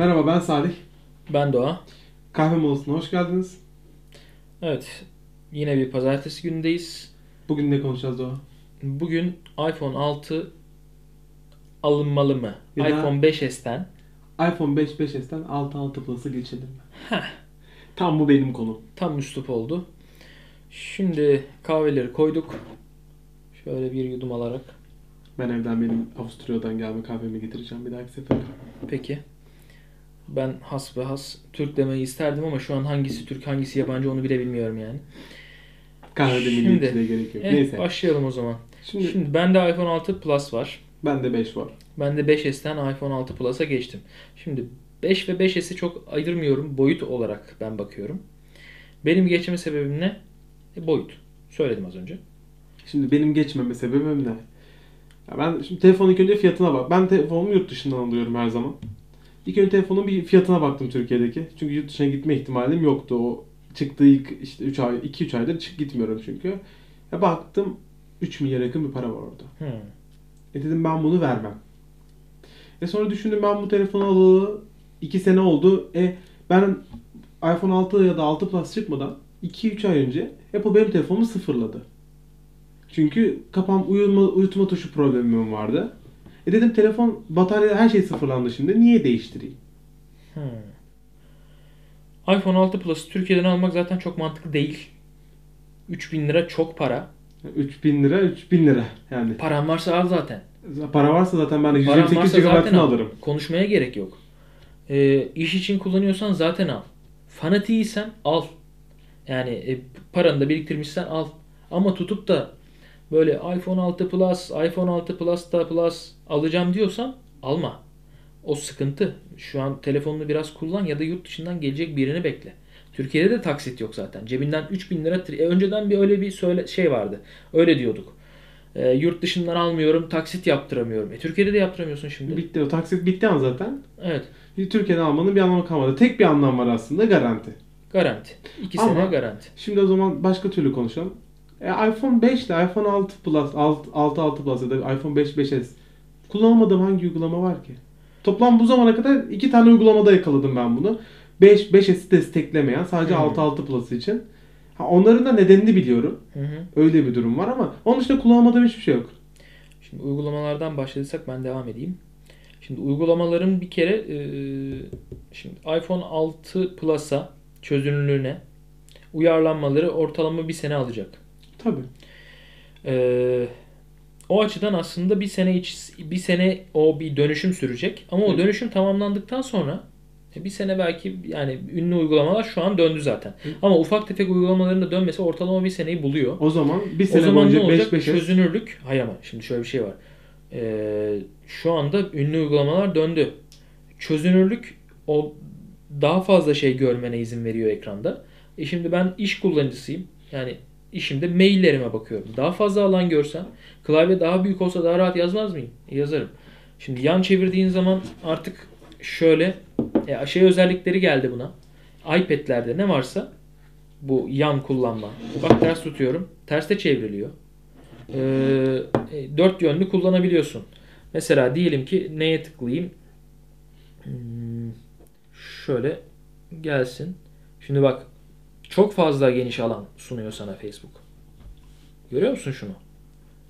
Merhaba ben Salih. Ben Doğa. Kahve molasına hoş geldiniz. Evet, yine bir pazartesi günündeyiz. Bugün ne konuşacağız Doğa? Bugün iPhone 6 alınmalı mı? Ya iPhone 5s'ten. iPhone 5 5s'ten 6 6 Plus'a geçelim mi? Heh. Tam bu benim konum. Tam üslup oldu. Şimdi kahveleri koyduk. Şöyle bir yudum alarak. Ben evden benim Avusturya'dan gelme kahvemi getireceğim bir dahaki sefer. Peki. Ben has ve has Türk demeyi isterdim ama şu an hangisi Türk hangisi yabancı onu bile bilmiyorum yani. Kahvede milliyetçiliğe gerek yok. Eh, Neyse. başlayalım o zaman. Şimdi, Şimdi bende iPhone 6 Plus var. bende 5 var. Ben de 5S'ten iPhone 6 Plus'a geçtim. Şimdi 5 ve 5S'i çok ayırmıyorum. Boyut olarak ben bakıyorum. Benim geçme sebebim ne? E, boyut. Söyledim az önce. Şimdi benim geçmeme sebebim ne? Ya ben şimdi telefonun ilk önce fiyatına bak. Ben telefonumu yurt dışından alıyorum her zaman. İlk önce telefonun bir fiyatına baktım Türkiye'deki. Çünkü yurt dışına gitme ihtimalim yoktu. O çıktığı ilk işte 3 ay 2 3 aydır çık gitmiyorum çünkü. Ya baktım 3 milyar yakın bir para var orada. Hmm. E dedim ben bunu vermem. E sonra düşündüm ben bu telefonu alalı 2 sene oldu. E ben iPhone 6 ya da 6 Plus çıkmadan 2-3 ay önce Apple benim telefonumu sıfırladı. Çünkü kapam uyuma, uyutma tuşu problemim vardı. E dedim telefon batarya her şey sıfırlandı şimdi. Niye değiştireyim? Hmm. iPhone 6 Plus Türkiye'den almak zaten çok mantıklı değil. 3000 lira çok para. 3000 lira 3000 lira yani. Paran varsa al zaten. Para varsa zaten ben de Paran 128 varsa zaten GB'ını al. alırım. Konuşmaya gerek yok. Ee, iş için kullanıyorsan zaten al. Fanatiysen al. Yani e, paranı da biriktirmişsen al. Ama tutup da böyle iPhone 6 Plus, iPhone 6 Plus da Plus alacağım diyorsan alma. O sıkıntı. Şu an telefonunu biraz kullan ya da yurt dışından gelecek birini bekle. Türkiye'de de taksit yok zaten. Cebinden 3000 lira. E, önceden bir öyle bir söyle şey vardı. Öyle diyorduk. E, yurt dışından almıyorum, taksit yaptıramıyorum. E, Türkiye'de de yaptıramıyorsun şimdi. Bitti o taksit bitti an zaten. Evet. Türkiye'den almanın bir anlamı kalmadı. Tek bir anlam var aslında garanti. Garanti. 2 Ama- sene garanti. Şimdi o zaman başka türlü konuşalım. E, iPhone 5 ile iPhone 6 Plus, 6, 6, 6 Plus ya da iPhone 5, 5S kullanmadığım hangi uygulama var ki? Toplam bu zamana kadar iki tane uygulamada yakaladım ben bunu. 5, 5S'i desteklemeyen sadece Hmm. 6, 6 Plus için. Ha, onların da nedenini biliyorum. Hı hı. Öyle bir durum var ama onun dışında kullanmadığım hiçbir şey yok. Şimdi uygulamalardan başladıysak ben devam edeyim. Şimdi uygulamaların bir kere e, şimdi iPhone 6 Plus'a çözünürlüğüne uyarlanmaları ortalama bir sene alacak. Tabii. E, o açıdan aslında bir sene iç, bir sene o bir dönüşüm sürecek. Ama o dönüşüm tamamlandıktan sonra e, bir sene belki yani ünlü uygulamalar şu an döndü zaten. Hı. Ama ufak tefek uygulamaların da dönmesi ortalama bir seneyi buluyor. O zaman bir O sene zaman ne boyunca 5, olacak? 5S Çözünürlük. Hayır ama şimdi şöyle bir şey var. Ee, şu anda ünlü uygulamalar döndü. Çözünürlük o daha fazla şey görmene izin veriyor ekranda. E şimdi ben iş kullanıcısıyım. Yani işimde maillerime bakıyorum. Daha fazla alan görsem klavye daha büyük olsa daha rahat yazmaz mıyım? Yazarım. Şimdi yan çevirdiğin zaman artık şöyle e, şey özellikleri geldi buna. iPad'lerde ne varsa bu yan kullanma. Bak ters tutuyorum. Terste çevriliyor. Ee, e, dört yönlü kullanabiliyorsun. Mesela diyelim ki neye tıklayayım? Hmm, şöyle gelsin. Şimdi bak çok fazla geniş alan sunuyor sana Facebook. Görüyor musun şunu?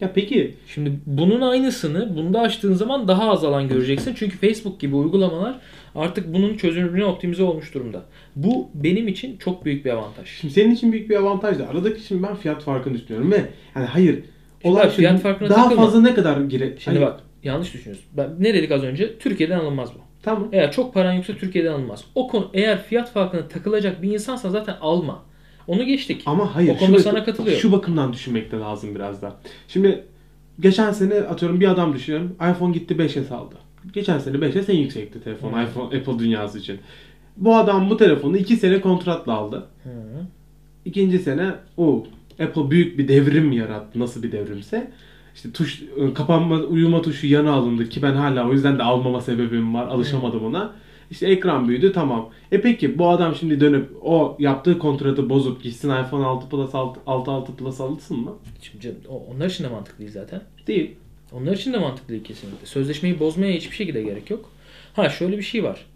Ya peki Şimdi bunun aynısını bunda açtığın zaman daha az alan göreceksin. Çünkü Facebook gibi uygulamalar artık bunun çözünürlüğüne optimize olmuş durumda. Bu benim için çok büyük bir avantaj. Şimdi senin için büyük bir avantaj da aradaki şimdi ben fiyat farkını düşünüyorum ve yani hayır olay bak, şu, fiyat farkına daha takılma. fazla ne kadar gire Şimdi Hani- bak yanlış düşünüyorsun. Ben, ne dedik az önce? Türkiye'den alınmaz bu. Tamam Eğer çok paran yoksa Türkiye'den alınmaz. O konu eğer fiyat farkına takılacak bir insansa zaten alma. Onu geçtik. ama hayır O konuda şu, sana katılıyorum. şu bakımdan düşünmek de lazım biraz da. Şimdi geçen sene atıyorum bir adam düşünüyorum iPhone gitti 5S aldı. Geçen sene 5S en yüksekti telefon Hı. iPhone Apple dünyası için. Bu adam bu telefonu 2 sene kontratla aldı. Hı. İkinci sene o Apple büyük bir devrim yarattı. Nasıl bir devrimse. İşte tuş e, kapanma uyuma tuşu yana alındı ki ben hala o yüzden de almama sebebim var. Alışamadım ona. İşte ekran büyüdü tamam. E peki bu adam şimdi dönüp o yaptığı kontratı bozup gitsin iPhone 6 Plus 6, 6, 6 Plus alsın mı? Şimdi canım, onlar için de mantıklı değil zaten. Değil. Onlar için de mantıklı değil kesinlikle. Sözleşmeyi bozmaya hiçbir şekilde gerek yok. Ha şöyle bir şey var.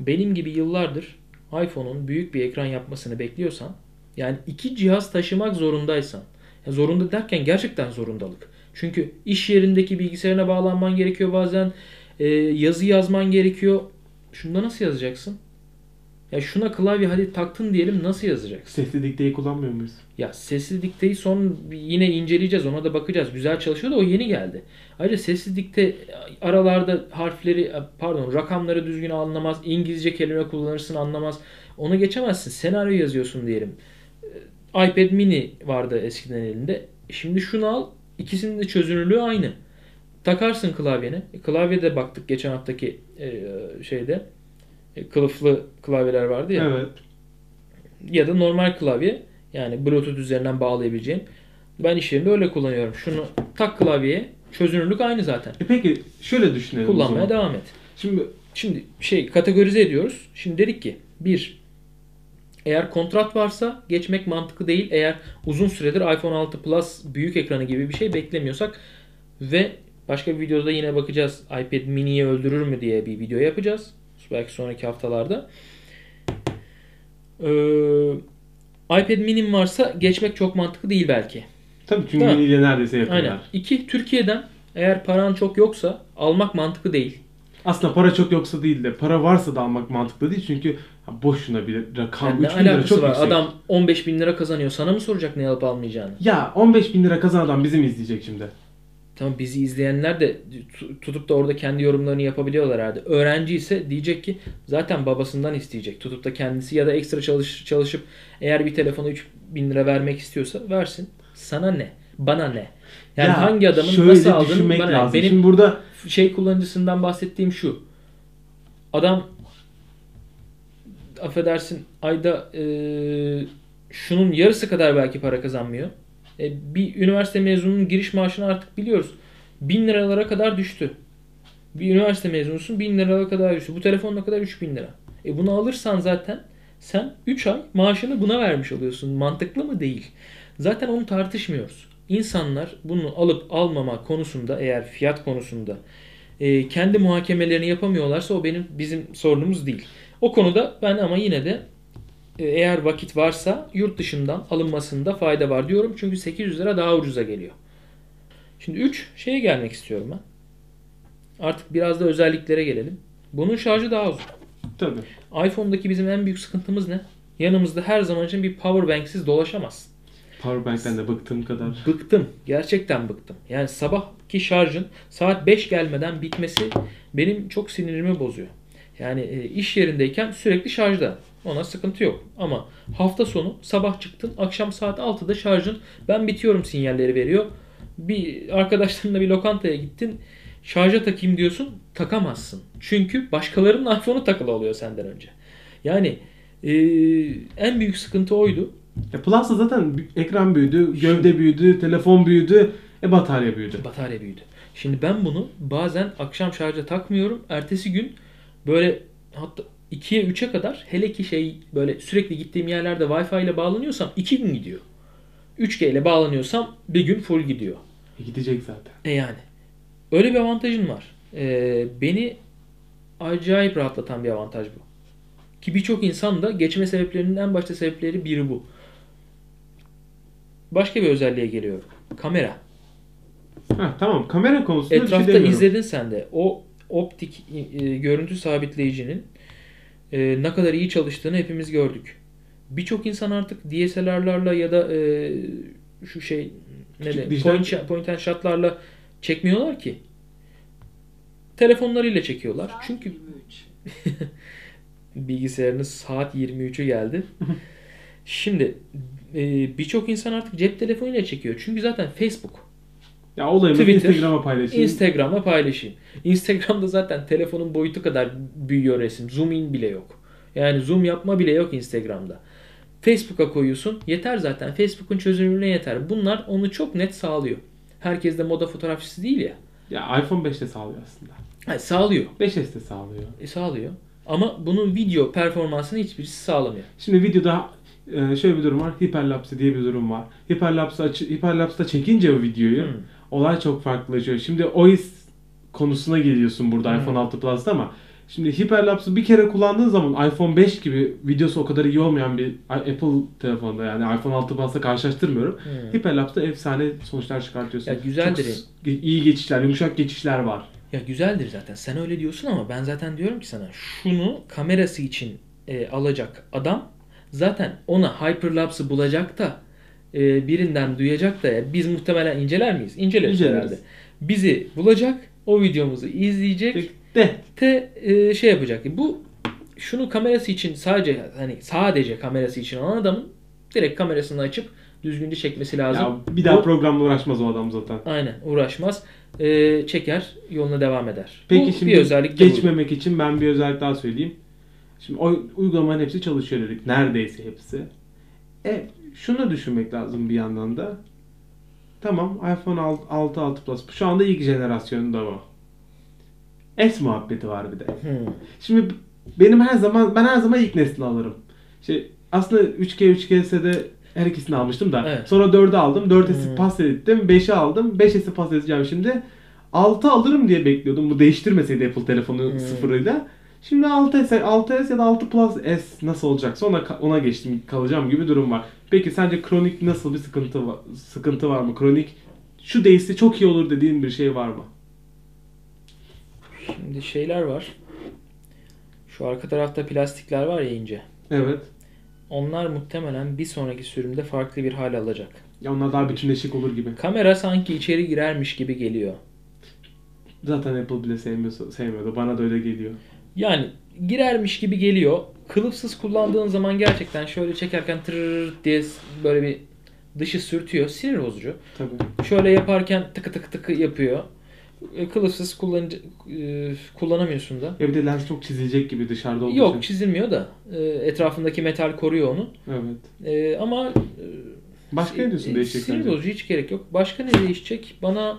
benim gibi yıllardır iPhone'un büyük bir ekran yapmasını bekliyorsan yani iki cihaz taşımak zorundaysan zorunda derken gerçekten zorundalık. Çünkü iş yerindeki bilgisayarına bağlanman gerekiyor bazen. e, yazı yazman gerekiyor. Şunda nasıl yazacaksın? Ya şuna klavye hadi taktın diyelim nasıl yazacaksın? Sesli dikteyi kullanmıyor muyuz? Ya sesli dikteyi son yine inceleyeceğiz ona da bakacağız. Güzel çalışıyor da o yeni geldi. Ayrıca sesli dikte aralarda harfleri pardon rakamları düzgün anlamaz. İngilizce kelime kullanırsın anlamaz. Onu geçemezsin. Senaryo yazıyorsun diyelim. Ee, iPad mini vardı eskiden elinde. Şimdi şunu al. İkisinin de çözünürlüğü aynı. Takarsın klavyeni. E, Klavyede baktık geçen haftaki e, şeyde. E, Kılıflı klavyeler vardı ya Evet. ya da normal klavye yani Bluetooth üzerinden bağlayabileceğin. Ben iş yerinde öyle kullanıyorum. Şunu tak klavyeye çözünürlük aynı zaten. E peki şöyle düşünelim Kullanmaya devam et. Şimdi Şimdi şey kategorize ediyoruz. Şimdi dedik ki bir eğer kontrat varsa geçmek mantıklı değil. Eğer uzun süredir iPhone 6 Plus büyük ekranı gibi bir şey beklemiyorsak ve başka bir videoda yine bakacağız iPad mini'yi öldürür mü diye bir video yapacağız. Belki sonraki haftalarda. Ee, iPad mini'm varsa geçmek çok mantıklı değil belki. tabii çünkü Değil mi? miniyle neredeyse Aynen. yapıyorlar. İki, Türkiye'den eğer paran çok yoksa almak mantıklı değil. Aslında para çok yoksa değil de para varsa da almak mantıklı değil çünkü boşuna bir rakam Yani ne 3 bin lira çok var? yüksek. Adam 15 bin lira kazanıyor. Sana mı soracak ne alıp almayacağını? Ya 15 bin lira kazanan adam bizi mi izleyecek şimdi? Tamam bizi izleyenler de tu- tutup da orada kendi yorumlarını yapabiliyorlar herhalde. Öğrenci ise diyecek ki zaten babasından isteyecek. Tutup da kendisi ya da ekstra çalış, çalışıp eğer bir telefona 3 bin lira vermek istiyorsa versin. Sana ne? Bana ne? Yani Ya, hangi adamın şöyle nasıl aldığını bana lazım. Benim Şimdi burada şey kullanıcısından bahsettiğim şu. Adam affedersin ayda e, şunun yarısı kadar belki para kazanmıyor. E, bir üniversite mezununun giriş maaşını artık biliyoruz. Bin liralara kadar düştü. Bir üniversite mezunusun bin liralara kadar düştü. Bu telefon ne kadar? 3000 lira. E bunu alırsan zaten sen 3 ay maaşını buna vermiş oluyorsun. Mantıklı mı? Değil. Zaten onu tartışmıyoruz. İnsanlar bunu alıp almama konusunda eğer fiyat konusunda e, kendi muhakemelerini yapamıyorlarsa o benim bizim sorunumuz değil. O konuda ben ama yine de e, eğer vakit varsa yurt dışından alınmasında fayda var diyorum. Çünkü 800 lira daha ucuza geliyor. Şimdi 3 şeye gelmek istiyorum ben. Artık biraz da özelliklere gelelim. Bunun şarjı daha uzun. tabii. iPhone'daki bizim en büyük sıkıntımız ne? Yanımızda her zaman için bir power bank'siz dolaşamazsın. Powerbank'ten de bıktığım kadar. Bıktım. Gerçekten bıktım. Yani sabahki şarjın saat 5 gelmeden bitmesi benim çok sinirimi bozuyor. Yani e, iş yerindeyken sürekli şarjda. Ona sıkıntı yok. Ama hafta sonu sabah çıktın akşam saat 6'da şarjın ben bitiyorum sinyalleri veriyor. Bir arkadaşlarınla bir lokantaya gittin şarja takayım diyorsun takamazsın. Çünkü başkalarının iPhone'u takılı oluyor senden önce. Yani e, en büyük sıkıntı oydu. Ya Plus'ta zaten ekran büyüdü, gövde büyüdü, telefon büyüdü, e batarya büyüdü. Batarya büyüdü. Şimdi ben bunu bazen akşam şarja takmıyorum. Ertesi gün böyle hatta 2'ye 3'e kadar hele ki şey böyle sürekli gittiğim yerlerde Wi-Fi ile bağlanıyorsam 2 gün gidiyor. 3G ile bağlanıyorsam bir gün full gidiyor. E gidecek zaten. E yani. Öyle bir avantajın var. Ee, beni acayip rahatlatan bir avantaj bu. Ki birçok insan da geçme sebeplerinin en başta sebepleri biri bu. Başka bir özelliğe geliyorum. Kamera. Ha tamam kamera konusunda bir şey Etrafta demiyorum. izledin sen de. O optik e, görüntü sabitleyicinin e, ne kadar iyi çalıştığını hepimiz gördük. Birçok insan artık DSLR'larla ya da e, şu şey ne de dijital- point, point and shot'larla çekmiyorlar ki. Telefonlarıyla çekiyorlar. Çünkü 23. bilgisayarınız saat 23'ü geldi. Şimdi e, birçok insan artık cep telefonuyla çekiyor. Çünkü zaten Facebook Ya olayımı Twitter, Instagram'a paylaşayım. Instagram'a paylaşayım. Instagram'da zaten telefonun boyutu kadar büyüyor resim. Zoom in bile yok. Yani zoom yapma bile yok Instagram'da. Facebook'a koyuyorsun. Yeter zaten. Facebook'un çözünürlüğüne yeter. Bunlar onu çok net sağlıyor. Herkes de moda fotoğrafçısı değil ya. Ya iPhone 5 de sağlıyor aslında. Ha, sağlıyor. 5S de sağlıyor. E, sağlıyor. Ama bunun video performansını hiçbirisi sağlamıyor. Şimdi videoda e, şöyle bir durum var. Hyperlapse diye bir durum var. Hyperlapse açı, Hyperlapse'da çekince o videoyu Hmm. olay çok farklılaşıyor. Şimdi OIS konusuna geliyorsun burada Hmm. iPhone 6 Plus'ta ama Şimdi Hyperlapse'ı bir kere kullandığın zaman iPhone 5 gibi videosu o kadar iyi olmayan bir Apple telefonda yani iPhone 6 Plus'la karşılaştırmıyorum. Hmm. Hyperlapse'da efsane sonuçlar çıkartıyorsun. Ya güzeldir. Çok iyi geçişler, yumuşak geçişler var. Ya güzeldir zaten. Sen öyle diyorsun ama ben zaten diyorum ki sana şunu kamerası için e, alacak adam zaten ona Hyperlapse'ı bulacak da e, birinden duyacak da ya, biz muhtemelen inceler miyiz? İnceleriz, İnceleriz. herhalde. Bizi bulacak, o videomuzu izleyecek, De. te e, şey yapacak. Bu şunu kamerası için sadece hani sadece kamerası için alan adamın direkt kamerasını açıp düzgünce çekmesi lazım. Ya bir daha Bu- programla uğraşmaz o adam zaten. Aynen uğraşmaz. E, çeker, yoluna devam eder. Peki Bu şimdi bir özellik de bu. geçmemek için ben bir özellik daha söyleyeyim. Şimdi o uygulamaların hepsi çalışıyor dedik. Neredeyse hepsi. E şunu düşünmek lazım bir yandan da. Tamam iPhone 6 6 Plus şu anda ilk jenerasyonunda o. S muhabbeti var bir de. Hmm. Şimdi benim her zaman ben her zaman ilk neslini alırım. Şey aslında 3G 3GS'de her ikisini almıştım da. Evet. Sonra 4'ü aldım. 4S'i Hmm. pas ettim. 5'i aldım. 5S'i pas edeceğim şimdi. 6 alırım diye bekliyordum. Bu değiştirmeseydi Apple telefonu Hmm. sıfırıyla. Şimdi 6S, 6S ya da 6 Plus S nasıl olacaksa ona ona geçtim kalacağım gibi durum var. Peki sence kronik nasıl bir sıkıntı var, sıkıntı var mı? Kronik şu değişse çok iyi olur dediğin bir şey var mı? Şimdi şeyler var. Şu arka tarafta plastikler var ya ince. Evet. Onlar muhtemelen bir sonraki sürümde farklı bir hal alacak. Ya onlar daha bütünleşik olur gibi. Kamera sanki içeri girermiş gibi geliyor. Zaten Apple bile sevmiyorsa, sevmiyordu. Bana da öyle geliyor. Yani girermiş gibi geliyor. Kılıfsız kullandığın zaman gerçekten şöyle çekerken tırır diye böyle bir dışı sürtüyor. Sinir bozucu. Tabii. Şöyle yaparken tıkı tıkı tıkı yapıyor. E, Kılıfsız kullanıcı, e, kullanamıyorsun da. Ya bir de lens çok çizilecek gibi dışarıda olduğu Yok için. çizilmiyor da. E, Etrafındaki metal koruyor onu. Evet. E, ama e, Başka ne diyorsun e, değişecek Sinir bozucu hiç gerek yok. Başka ne değişecek? Bana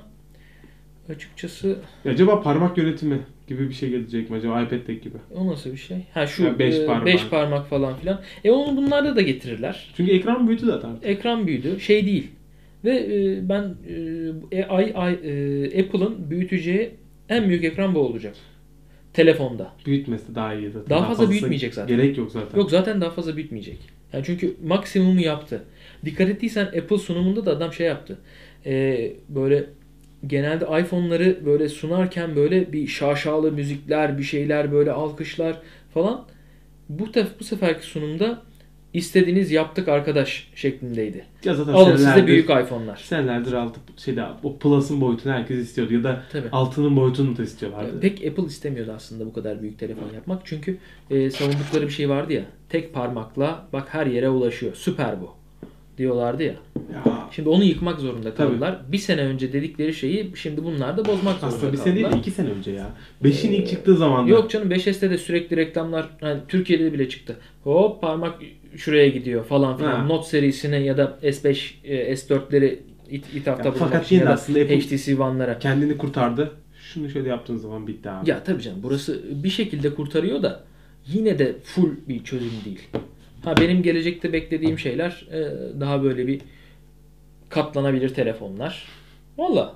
açıkçası Ya acaba parmak yönetimi gibi bir şey gelecek mi acaba iPad'deki gibi? o nasıl bir şey? Ha şu Ya beş e, parmak. beş parmak falan filan. E onu bunlarda da getirirler. Çünkü ekran büyüdü zaten. Ekran büyüdü. Şey değil. Ve e, ben e, ay, ay, e, Apple'ın büyüteceği en büyük ekran bu olacak. Telefonda. Büyütmesi daha iyi zaten. Daha fazla büyütmeyecek zaten. Gerek yok zaten. Yok zaten daha fazla büyütmeyecek. Yani çünkü maksimumu yaptı. Dikkat ettiysen Apple sunumunda da adam şey yaptı. Ee, böyle genelde iPhone'ları böyle sunarken böyle bir şaşalı müzikler, bir şeyler böyle alkışlar falan. Bu tef bu seferki sunumda istediğiniz yaptık arkadaş şeklindeydi. Ya zaten Alın size büyük iPhone'lar. Senelerdir altı şeyde o Plus'ın boyutunu herkes istiyordu ya da Tabii. altının boyutunu da istiyorlardı. Pek Apple istemiyordu aslında bu kadar büyük telefon yapmak. Çünkü e, savundukları bir şey vardı ya. Tek parmakla bak her yere ulaşıyor. Süper bu. Diyorlardı ya. Ya Şimdi onu yıkmak zorunda Tabii. kaldılar. Bir sene önce dedikleri şeyi şimdi bunlar da bozmak zorunda aslında bir kaldılar. sene değil iki sene önce ya. Beşin ilk çıktığı zaman Yok canım 5S'te de sürekli reklamlar yani Türkiye'de bile çıktı. Hop parmak şuraya gidiyor falan filan. Ha. Note serisine ya da S5, e, S4'leri it, ithafta fakat için yine ya da aslında HTC One'lara. kendini kurtardı. Şunu şöyle yaptığın zaman bitti abi. Ya tabii canım burası bir şekilde kurtarıyor da yine de full bir çözüm değil. Ha benim gelecekte beklediğim şeyler e, daha böyle bir katlanabilir telefonlar. Valla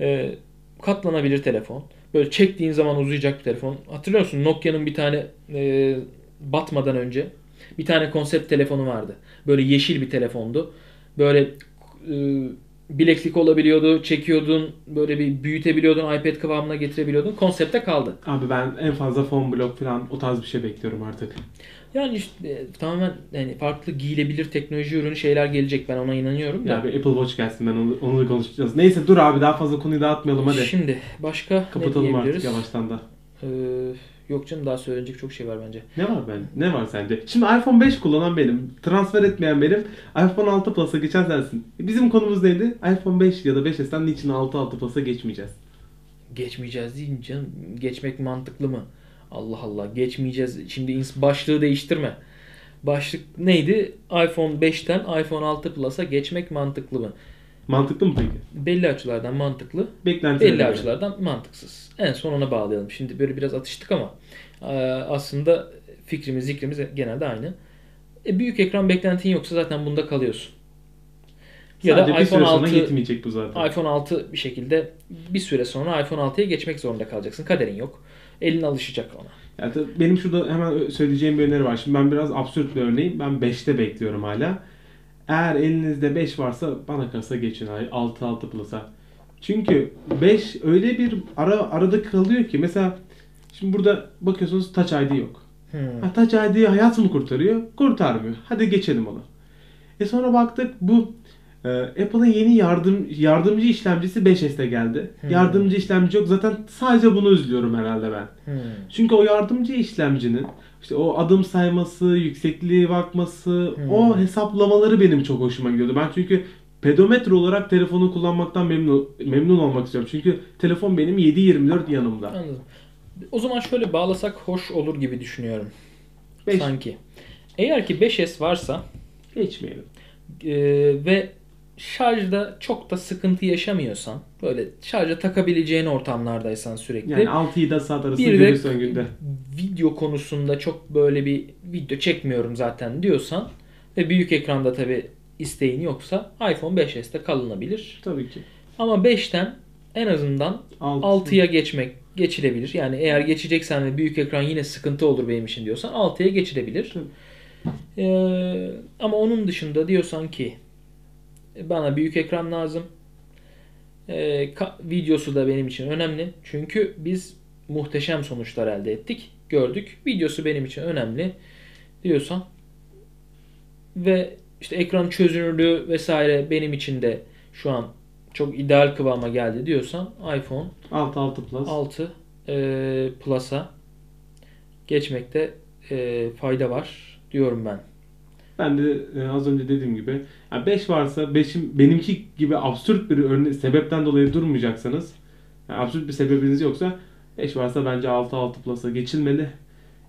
e, katlanabilir telefon. Böyle çektiğin zaman uzayacak bir telefon. Hatırlıyor musun Nokia'nın bir tane e, batmadan önce bir tane konsept telefonu vardı. Böyle yeşil bir telefondu. Böyle e, bileklik olabiliyordu, çekiyordun, böyle bir büyütebiliyordun, iPad kıvamına getirebiliyordun. Konsepte kaldı. Abi ben en fazla phone block falan o tarz bir şey bekliyorum artık. Yani işte e, tamamen yani farklı giyilebilir teknoloji ürünü şeyler gelecek. Ben ona inanıyorum. Ya bir Apple Watch gelsin ben onu, onu da konuşacağız. Neyse dur abi daha fazla konuyu dağıtmayalım hadi. Şimdi başka Kapatalım ne artık yavaştan da. Ee, yok canım daha söylenecek çok şey var bence. Ne var ben? Ne var sence? Şimdi iPhone 5 kullanan benim, transfer etmeyen benim, iPhone 6 Plus'a geçen sensin. Bizim konumuz neydi? iPhone 5 ya da 5S'ten niçin 6 6 Plus'a geçmeyeceğiz? Geçmeyeceğiz değil canım? Geçmek mantıklı mı? Allah Allah geçmeyeceğiz. Şimdi başlığı değiştirme. Başlık neydi? iPhone 5'ten iPhone 6 Plus'a geçmek mantıklı mı? Mantıklı mı peki? Belli açılardan mantıklı, Beklentilerine belli göre. açılardan mantıksız. En son ona bağlayalım. Şimdi böyle biraz atıştık ama e, aslında fikrimiz, zikrimiz genelde aynı. E, büyük ekran beklentin yoksa zaten bunda kalıyorsun. Ya Sadece da iPhone süre sonra 6 yetmeyecek bu zaten. iPhone 6 bir şekilde bir süre sonra iPhone 6'ya geçmek zorunda kalacaksın. Kaderin yok. Elin alışacak ona. Ya tabii benim şurada hemen söyleyeceğim bir öneri var. Şimdi ben biraz absürt bir örneğim. Ben 5'te bekliyorum hala. Eğer elinizde 5 varsa bana kalsa geçin 6 6 Plus'a. Çünkü 5 öyle bir ara arada kalıyor ki mesela şimdi burada bakıyorsunuz Touch ID yok. Hmm. Ha, Touch ID hayat mı kurtarıyor? Kurtarmıyor. Hadi geçelim onu. E sonra baktık bu Apple'ın yeni yardım yardımcı işlemcisi 5S'te geldi. Hmm. Yardımcı işlemci yok. Zaten sadece bunu üzülüyorum herhalde ben. Hmm. Çünkü o yardımcı işlemcinin işte o adım sayması, yüksekliğe bakması, Hmm. o hesaplamaları benim çok hoşuma gidiyordu. Ben çünkü pedometre olarak telefonu kullanmaktan memnun memnun olmak istiyorum. Çünkü telefon benim 7/24 yanımda. Anladım. O zaman şöyle bağlasak hoş olur gibi düşünüyorum. Beş. Sanki. Eğer ki 5S varsa Geçmeyelim. e, ve şarjda çok da sıkıntı yaşamıyorsan böyle şarja takabileceğin ortamlardaysan sürekli Yani 6-7 saat arası Bir de- görürsen günde. video konusunda çok böyle bir video çekmiyorum zaten diyorsan ve büyük ekranda tabi isteğin yoksa iPhone 5s'te kalınabilir. Tabii ki. Ama 5'ten en azından Altı. 6'ya geçmek geçilebilir. Yani eğer geçeceksen ve büyük ekran yine sıkıntı olur benim için diyorsan 6'ya geçilebilir. Tabii. Ee, ama onun dışında diyorsan ki bana büyük ekran lazım. Ka- videosu da benim için önemli. Çünkü biz muhteşem sonuçlar elde ettik. Gördük. Videosu benim için önemli diyorsan ve işte ekran çözünürlüğü vesaire benim için de şu an çok ideal kıvama geldi diyorsan iPhone 6-6 Plus. 6 e, Plus'a geçmekte e, fayda var diyorum ben. Ben de e, az önce dediğim gibi 5 varsa 5'im benimki gibi absürt bir örne sebepten dolayı durmayacaksanız yani absürt bir sebebiniz yoksa 5 varsa bence 6-6 Plus'a geçilmeli.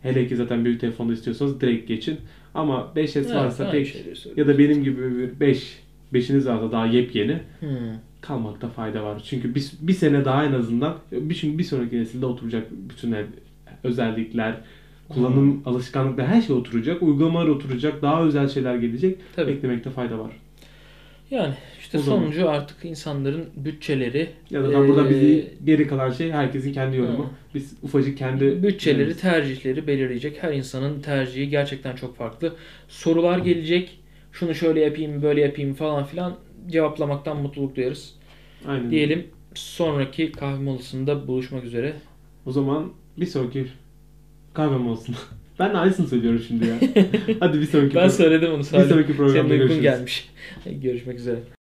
Hele ki zaten büyük telefonda istiyorsanız direkt geçin. Ama 5S Evet, varsa pek şeyleri ya da benim gibi bir 5 5'iniz varsa daha yepyeni Hmm. kalmakta fayda var. Çünkü bir, bir sene daha en azından bir, çünkü bir sonraki nesilde oturacak bütün özellikler, kullanım alışkanlıkları her şey oturacak. Uygulamalar oturacak. Daha özel şeyler gelecek. Tabii. Beklemekte fayda var. Yani işte O zaman. sonucu artık insanların bütçeleri Ya da burada eee, bizi geri kalan şey herkesin kendi yorumu. Hı. Biz ufacık kendi bütçeleri, tercihleri belirleyecek. Her insanın tercihi gerçekten çok farklı. Sorular gelecek. Şunu şöyle yapayım, böyle yapayım falan filan cevaplamaktan mutluluk duyarız. Aynen. Diyelim sonraki kahve molasında buluşmak üzere. O zaman bir sonraki kahvem olsun. ben de aynısını söylüyorum şimdi ya. Hadi bir sonraki Ben söyledim onu bir sonraki programda Senin uykun görüşürüz. gelmiş. Görüşmek üzere.